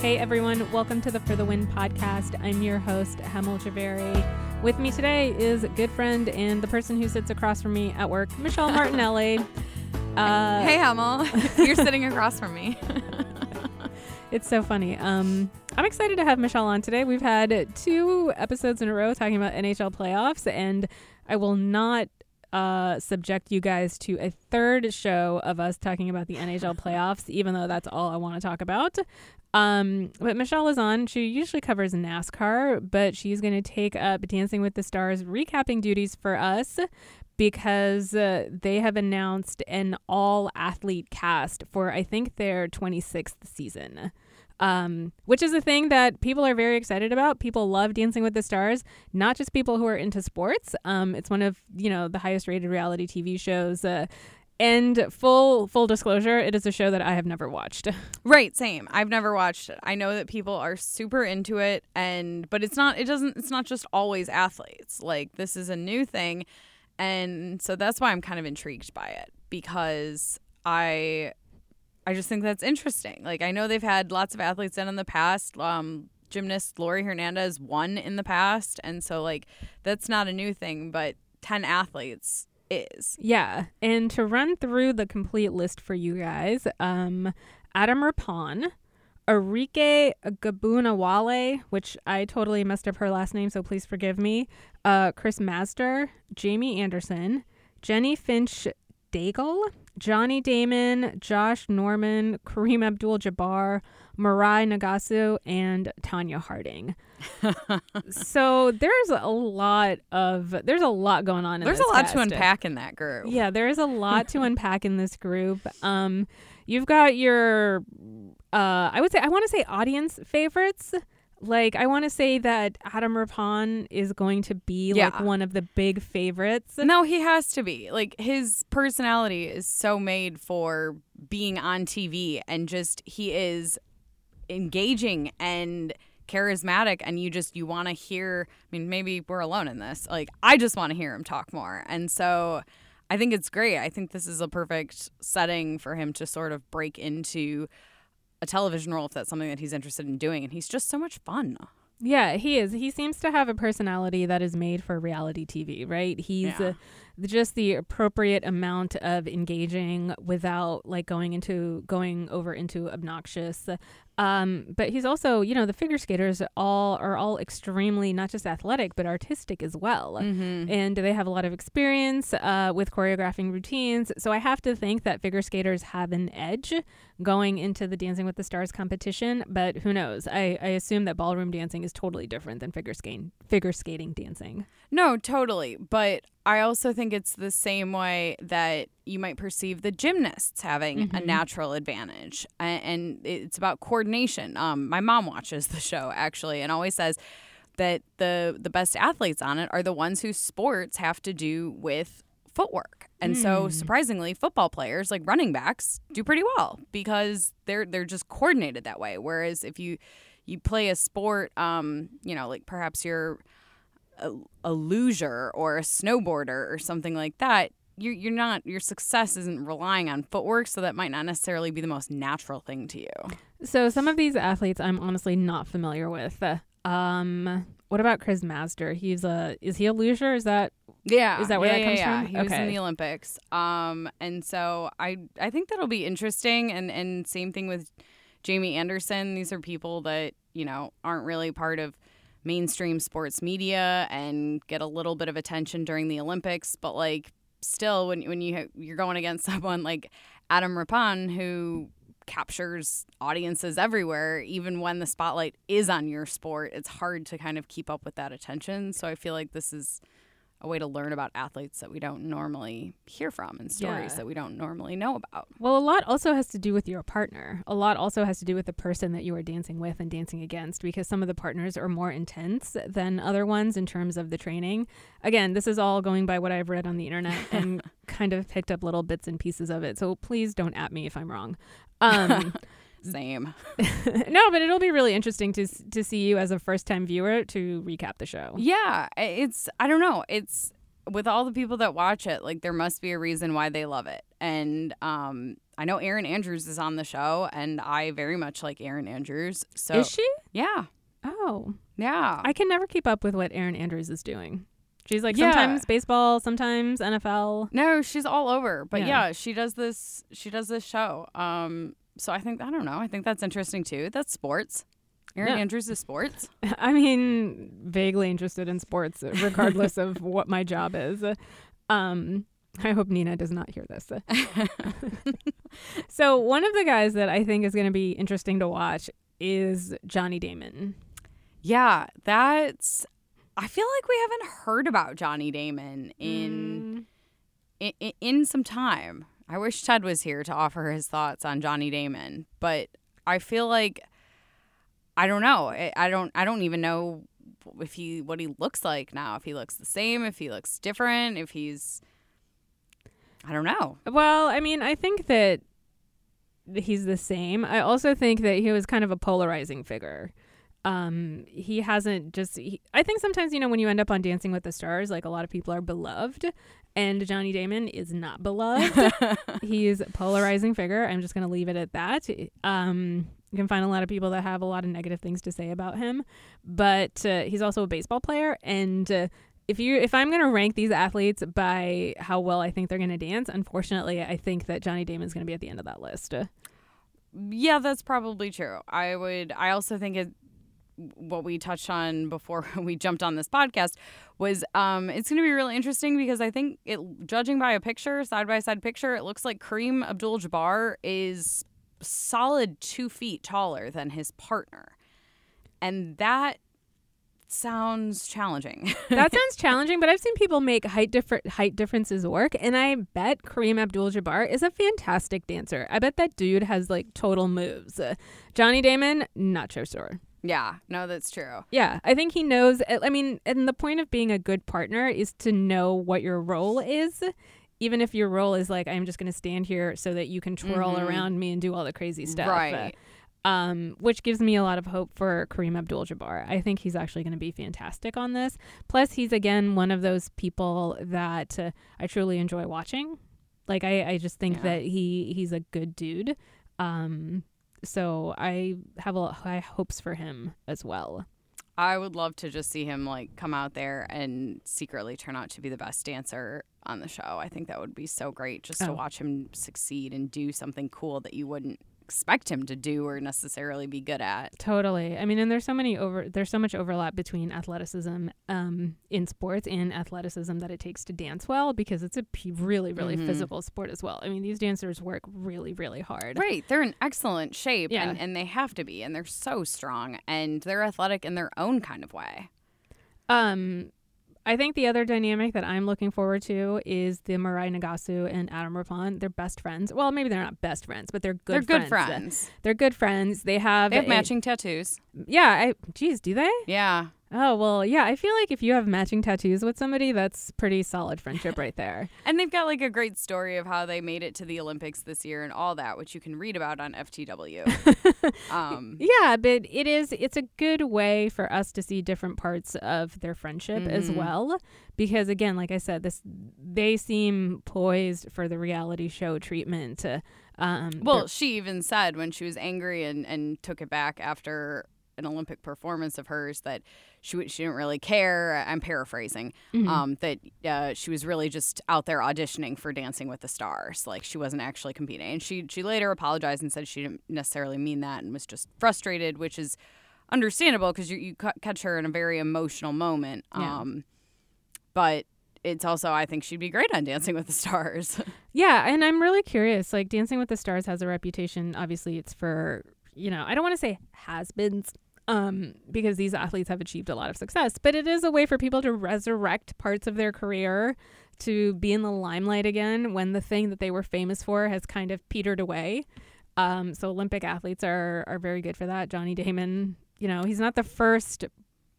Hey everyone, welcome to the For the Win podcast. I'm your host, Hemel Javeri. With me today is a good friend and the person who sits across from me at work, Michelle Martinelli. Uh, hey Hemel, you're sitting across from me. it's so funny. Um, I'm excited to have Michelle on today. We've had two episodes in a row talking about NHL playoffs, and I will not uh, subject you guys to a third show of us talking about the NHL playoffs, even though that's all I want to talk about. Um, but Michelle is on. She usually covers NASCAR, but she's going to take up Dancing with the Stars recapping duties for us because uh, they have announced an all athlete cast for, I think, their 26th season. Um, which is a thing that people are very excited about. People love Dancing with the Stars, not just people who are into sports. Um, it's one of you know the highest rated reality TV shows. Uh, and full full disclosure, it is a show that I have never watched. Right, same. I've never watched it. I know that people are super into it and but it's not it doesn't it's not just always athletes. Like this is a new thing and so that's why I'm kind of intrigued by it because I I just think that's interesting. Like I know they've had lots of athletes in in the past. Um gymnast Laurie Hernandez won in the past and so like that's not a new thing, but 10 athletes is. Yeah. And to run through the complete list for you guys, um, Adam Rippon, Arike Gabbunawale, which I totally messed up her last name, so please forgive me. Uh, Chris Mazdzer, Jamie Anderson, Jennie Finch Daigle, Johnny Damon, Josh Norman, Kareem Abdul Jabbar, Mirai Nagasu, and Tonya Harding. so there's a lot of there's a lot going on. There's a lot cast. to unpack in that group. Yeah, there is a lot to unpack in this group. Um, you've got your, uh, I would say I want to say audience favorites. Like I want to say that Adam Rippon is going to be Yeah. like one of the big favorites. No, he has to be. Like his personality is so made for being on TV and just he is engaging and charismatic and you just you want to hear I mean maybe we're alone in this. Like I just want to hear him talk more. And so I think it's great. I think this is a perfect setting for him to sort of break into a television role if that's something that he's interested in doing and he's just so much fun. Yeah, he is. He seems to have a personality that is made for reality TV, right? He's Yeah. uh, just the appropriate amount of engaging without like going into going over into obnoxious. Um, but he's also, you know, the figure skaters all are all extremely not just athletic but artistic as well, Mm-hmm. and they have a lot of experience uh, with choreographing routines. So I have to think that figure skaters have an edge going into the Dancing with the Stars competition. But who knows? I, I assume that ballroom dancing is totally different than figure skating figure skating dancing. No, totally. But I also think it's the same way that you might perceive the gymnasts having a Mhm. natural advantage, and it's about coordination. Um, my mom watches the show actually, and always says that the the best athletes on it are the ones whose sports have to do with footwork. And so Hmm. surprisingly, football players like running backs do pretty well because they're they're just coordinated that way. Whereas if you you play a sport, um, you know, like perhaps you're a, a luger or a snowboarder or something like that, you're, you're not, your success isn't relying on footwork. So that might not necessarily be the most natural thing to you. So some of these athletes I'm honestly not familiar with. Um, what about Chris Mazdzer? He's a is he a luger? Is that Yeah. Is that where yeah, that comes yeah, yeah. from? He was in the Olympics. Um, and so I, I think that'll be interesting. And, and same thing with Jamie Anderson. These are people that, you know, aren't really part of mainstream sports media and get a little bit of attention during the Olympics, but like still when when you you're going against someone like Adam Rippon who captures audiences everywhere even when the spotlight is on your sport, it's hard to kind of keep up with that attention. So I feel like this is a way to learn about athletes that we don't normally hear from and stories Yeah. that we don't normally know about. Well, a lot also has to do with your partner. A lot also has to do with the person that you are dancing with and dancing against because some of the partners are more intense than other ones in terms of the training. Again, this is all going by what I've read on the internet and kind of picked up little bits and pieces of it. So please don't at me if I'm wrong. Um, Same. no, but it'll be really interesting to to see you as a first time viewer to recap the show. Yeah, it's I don't know. It's with all the people that watch it, like there must be a reason why they love it. And um, I know Erin Andrews is on the show, and I very much like Erin Andrews. So Is she? yeah, Oh, yeah. I can never keep up with what Erin Andrews is doing. She's like Yeah. sometimes baseball, sometimes NFL. No, she's all over. But Yeah. yeah. she does this she does this show. Um so I think I don't know. I think that's interesting too. That's sports. Erin Yeah. Andrews is sports. I mean, vaguely interested in sports, regardless of what my job is. Um, I hope Nina does not hear this. so, one of the guys that I think is going to be interesting to watch is Johnny Damon. Yeah, that's I feel like we haven't heard about Johnny Damon in Mm, in, in some time. I wish Ted was here to offer his thoughts on Johnny Damon, but I feel like I don't know. I, don't I don't even know if he what he looks like now. If he looks the same, if he looks different, if he's I don't know. well, I mean, I think that he's the same. I also think that he was kind of a polarizing figure. Um, he hasn't just. He, I think sometimes you know when you end up on Dancing with the Stars, like a lot of people are beloved, and Johnny Damon is not beloved. he's a polarizing figure. I'm just going to leave it at that. Um, you can find a lot of people that have a lot of negative things to say about him, but uh, he's also a baseball player. And uh, if you, if I'm going to rank these athletes by how well I think they're going to dance, unfortunately, I think that Johnny Damon's going to be at the end of that list. Yeah, that's probably true. I would. I also think it. What we touched on before we jumped on this podcast was um, it's going to be really interesting because I think it, judging by a picture, side by side picture, it looks like Kareem Abdul-Jabbar is solid two feet taller than his partner, and that sounds challenging. that sounds challenging, but I've seen people make height different height differences work, and I bet Kareem Abdul-Jabbar is a fantastic dancer. I bet that dude has like total moves. Uh, Johnny Damon, not so sure. Yeah, no, that's true. Yeah, I think he knows. I mean, and the point of being a good partner is to know what your role is. Even if your role is like, I'm just going to stand here so that you can twirl Mhm. around me and do all the crazy stuff. Right. Um, which gives me a lot of hope for Kareem Abdul Jabbar. I think he's actually going to be fantastic on this. Plus, he's again one of those people that uh, I truly enjoy watching. Like, I, I just think Yeah. that he he's a good dude. Um, so I have a lot high hopes for him as well. I would love to just see him like come out there and secretly turn out to be the best dancer on the show. I think that would be so great just to Oh. watch him succeed and do something cool that you wouldn't expect him to do or necessarily be good at. Totally. I mean, and there's so many over there's so much overlap between athleticism um, in sports and athleticism that it takes to dance well because it's a p- really really Mhm. physical sport as well. I mean, these dancers work really really hard. Right. They're in excellent shape Yeah. and, and they have to be and they're so strong and they're athletic in their own kind of way. Um, I think the other dynamic that I'm looking forward to is the Mirai Nagasu and Adam Rippon. They're best friends. Well, maybe they're not best friends, but they're good. they're good friends. friends. They're good friends. They have They have a- matching tattoos. Yeah. I. Geez, do they? Yeah. Oh well, yeah. I feel like if you have matching tattoos with somebody, that's pretty solid friendship right there. And they've got like a great story of how they made it to the Olympics this year and all that, which you can read about on FTW. um, Yeah, but it is it's a good way for us to see different parts of their friendship as Mhm. well because again, like I said, this they seem poised for the reality show treatment. uh, Um well, she even said when she was angry and, and took it back after an Olympic performance of hers that she she didn't really care. I'm paraphrasing. Mhm. Um, that uh, she was really just out there auditioning for Dancing with the Stars. Like she wasn't actually competing. And she she later apologized and said she didn't necessarily mean that and was just frustrated, which is understandable because you you catch her in a very emotional moment. Yeah. Um, but it's also I think she'd be great on Dancing with the Stars. Yeah, and I'm really curious. Like Dancing with the Stars has a reputation. Obviously, it's for you know I don't want to say has-beens, um, because these athletes have achieved a lot of success, but it is a way for people to resurrect parts of their career to be in the limelight again when the thing that they were famous for has kind of petered away. Um, so Olympic athletes are are very good for that. Johnny Damon, you know, he's not the first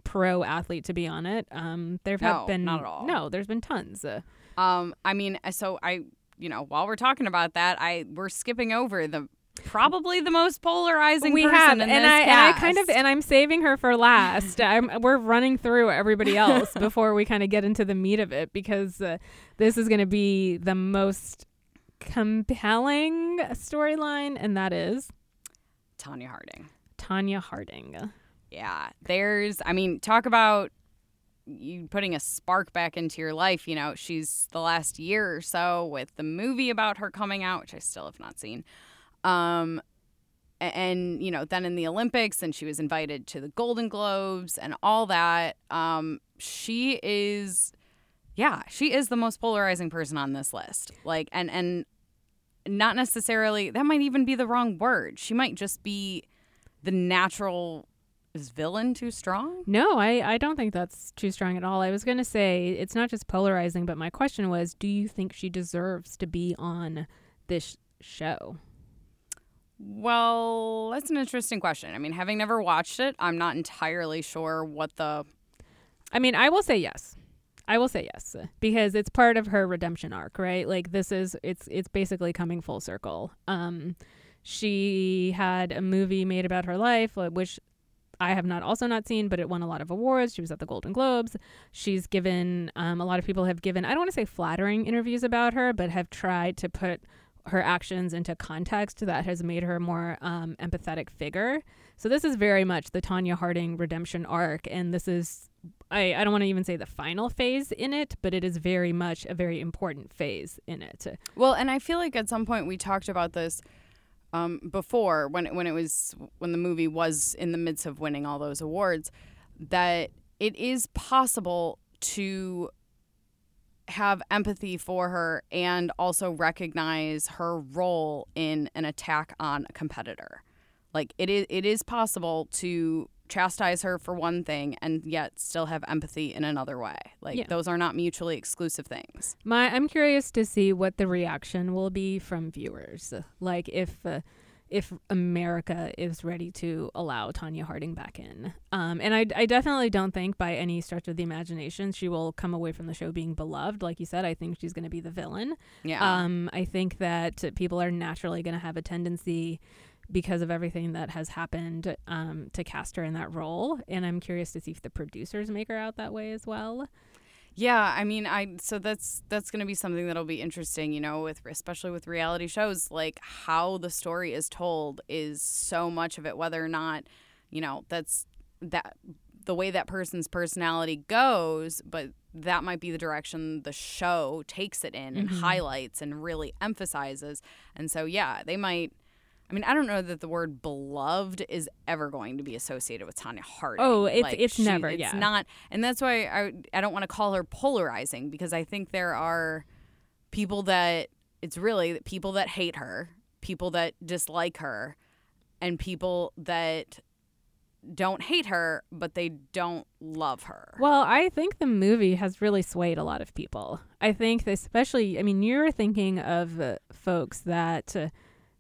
pro athlete to be on it. Um, there've No, been not at all. No, there's been tons. Uh, Um, I mean, so I, you know, while we're talking about that, I we're skipping over the probably the most polarizing. we person have, and I, and I kind of, and I'm saving her for last. I'm, we're running through everybody else before we kind of get into the meat of it because uh, this is going to be the most compelling storyline, and that is Tonya Harding. Tonya Harding. Yeah, there's. I mean, talk about you putting a spark back into your life. You know, she's the last year or so with the movie about her coming out, which I still have not seen. Um, and you know, then in the Olympics, and she was invited to the Golden Globes and all that. Um, she is, yeah, she is the most polarizing person on this list. Like, and and not necessarily that might even be the wrong word. She might just be the natural is villain too strong? No, I, I don't think that's too strong at all. I was going to say it's not just polarizing, but my question was do you think she deserves to be on this show? Well, that's an interesting question. I mean, having never watched it, I'm not entirely sure what the. I mean, I will say yes. I will say yes because it's part of her redemption arc, right? Like this is it's it's basically coming full circle. Um she had a movie made about her life which I have not also not seen, but it won a lot of awards. She was at the Golden Globes. She's given um, a lot of people have given I don't want to say flattering interviews about her, but have tried to put her actions into context that has made her a more um, empathetic figure. So this is very much the Tonya Harding redemption arc, and this is I, I don't want to even say the final phase in it, but it is very much a very important phase in it. Well, and I feel like at some point we talked about this um, before when when it was when the movie was in the midst of winning all those awards that it is possible to have empathy for her and also recognize her role in an attack on a competitor. Like it is it is possible to chastise her for one thing and yet still have empathy in another way. Like Yeah. those are not mutually exclusive things. My I'm curious to see what the reaction will be from viewers. Like if uh, if America is ready to allow Tonya Harding back in. Um, and I, I definitely don't think by any stretch of the imagination she will come away from the show being beloved. Like you said, I think she's going to be the villain. Yeah. Um, I think that people are naturally going to have a tendency because of everything that has happened um, to cast her in that role. And I'm curious to see if the producers make her out that way as well. Yeah, I mean, I so that's that's going to be something that'll be interesting, you know, with especially with reality shows, like how the story is told is so much of it whether or not, you know, that's that the way that person's personality goes, but that might be the direction the show takes it in and Mhm. highlights and really emphasizes. And so yeah, they might I mean, I don't know that the word beloved is ever going to be associated with Tonya Harding. Oh, it's- Like, it's she- never, It's yeah. not, and that's why I I don't want to call her polarizing because I think there are people that it's really people that hate her, people that dislike her, and people that don't hate her but they don't love her. Well, I think the movie has really swayed a lot of people. I think, especially, I mean, you're thinking of uh, folks that uh,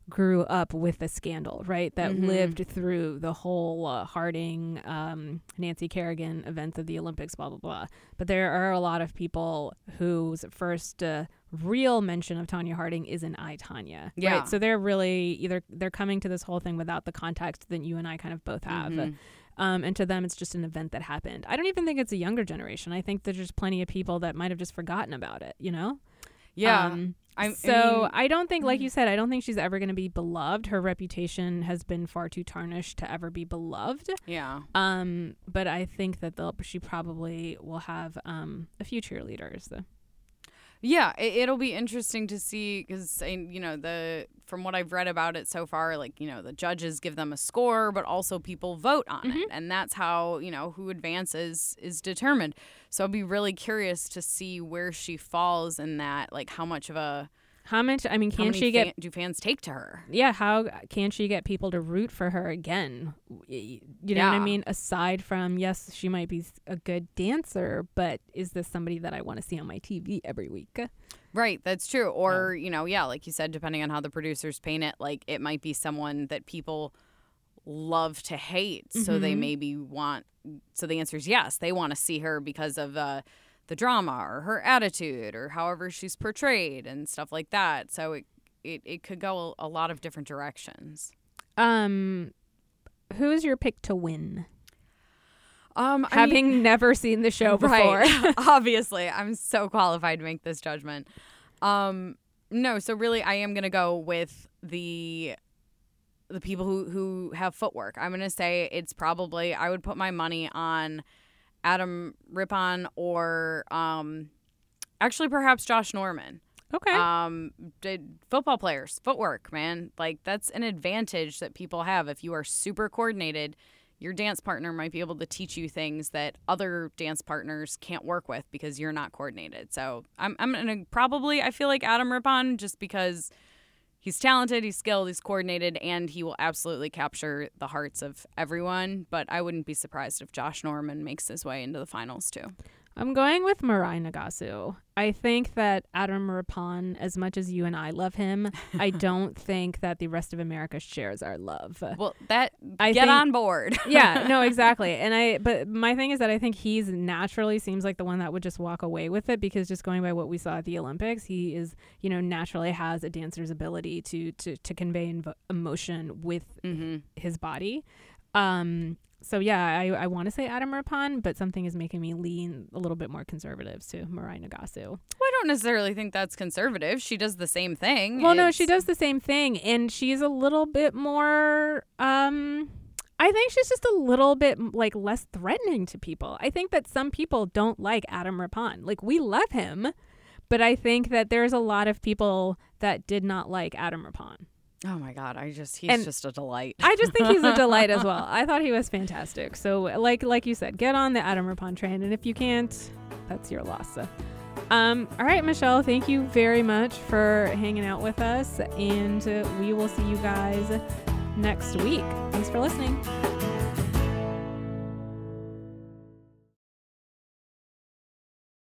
grew up with the scandal, right? That Mhm. lived through the whole uh, Harding, um, Nancy Kerrigan events of the Olympics, blah, blah, blah. But there are a lot of people whose first uh, real mention of Tonya Harding is in I, Tonya. Yeah. Right? So they're really either, they're coming to this whole thing without the context that you and I kind of both have. Mhm. Um, and to them, it's just an event that happened. I don't even think it's a younger generation. I think there's just plenty of people that might have just forgotten about it, you know? Yeah. Um, I- I so mean- I don't think, like Mhm. you said, I don't think she's ever going to be beloved. Her reputation has been far too tarnished to ever be beloved. yeah. Um, but I think that they'll, she probably will have um, a few cheerleaders. Yeah, it, it'll be interesting to see because you know the from what I've read about it so far, like you know the judges give them a score, but also people vote on Mhm. it, and that's how you know who advances is determined. So I'll be really curious to see where she falls in that, like how much of a How much? I mean, can she get fan- do fans take to her? yeah how can she get people to root for her again you know what i mean aside from yes she might be a good dancer but is this somebody that i want to see on my tv every week Right, that's true. Or, you know, yeah, like you said, depending on how the producers paint it, like it might be someone that people love to hate. So they Mhm. maybe want, so the answer is yes. They want to see her because of uh, the drama or her attitude or however she's portrayed and stuff like that. So it, it, it could go a, lot of different directions. um who's your pick to win Um, I having mean- never seen the show before Right. Obviously, I'm so qualified to make this judgment. Um, no, so really, I am gonna go with the the people who who have footwork. I'm gonna say it's probably I would put my money on Adam Rippon or um, actually perhaps Josh Norman. Okay. Um, football players footwork, man, like that's an advantage that people have if you are super coordinated. Your dance partner might be able to teach you things that other dance partners can't work with because you're not coordinated. So I'm I'm gonna probably I feel like Adam Rippon just because he's talented, he's skilled, he's coordinated, and he will absolutely capture the hearts of everyone. But I wouldn't be surprised if Josh Norman makes his way into the finals too. I'm going with Mirai Nagasu. I think that Adam Rippon, as much as you and I love him, I don't think that the rest of America shares our love. Well, that I get think- on board. yeah, no, exactly. And I, but my thing is that I think he's naturally seems like the one that would just walk away with it because just going by what we saw at the Olympics, he is, you know, naturally has a dancer's ability to to to convey invo- emotion with hmm his body. Um, so yeah, I, I want to say Adam Rippon, but something is making me lean a little bit more conservative to Mirai Nagasu. Well, I don't necessarily think that's conservative. She does the same thing. Well, no, she does the same thing, and she's a little bit more. Um, I think she's just a little bit like less threatening to people. I think that some people don't like Adam Rippon. Like we love him, but I think that there's a lot of people that did not like Adam Rippon. Oh my god, I just he's And- just a delight. I just think he's a delight as well. I thought he was fantastic. So, like like you said, get on the Adam Rippon train, and if you can't, that's your loss. So. Um, all right, Michelle, thank you very much for hanging out with us, and uh, we will see you guys next week. Thanks for listening.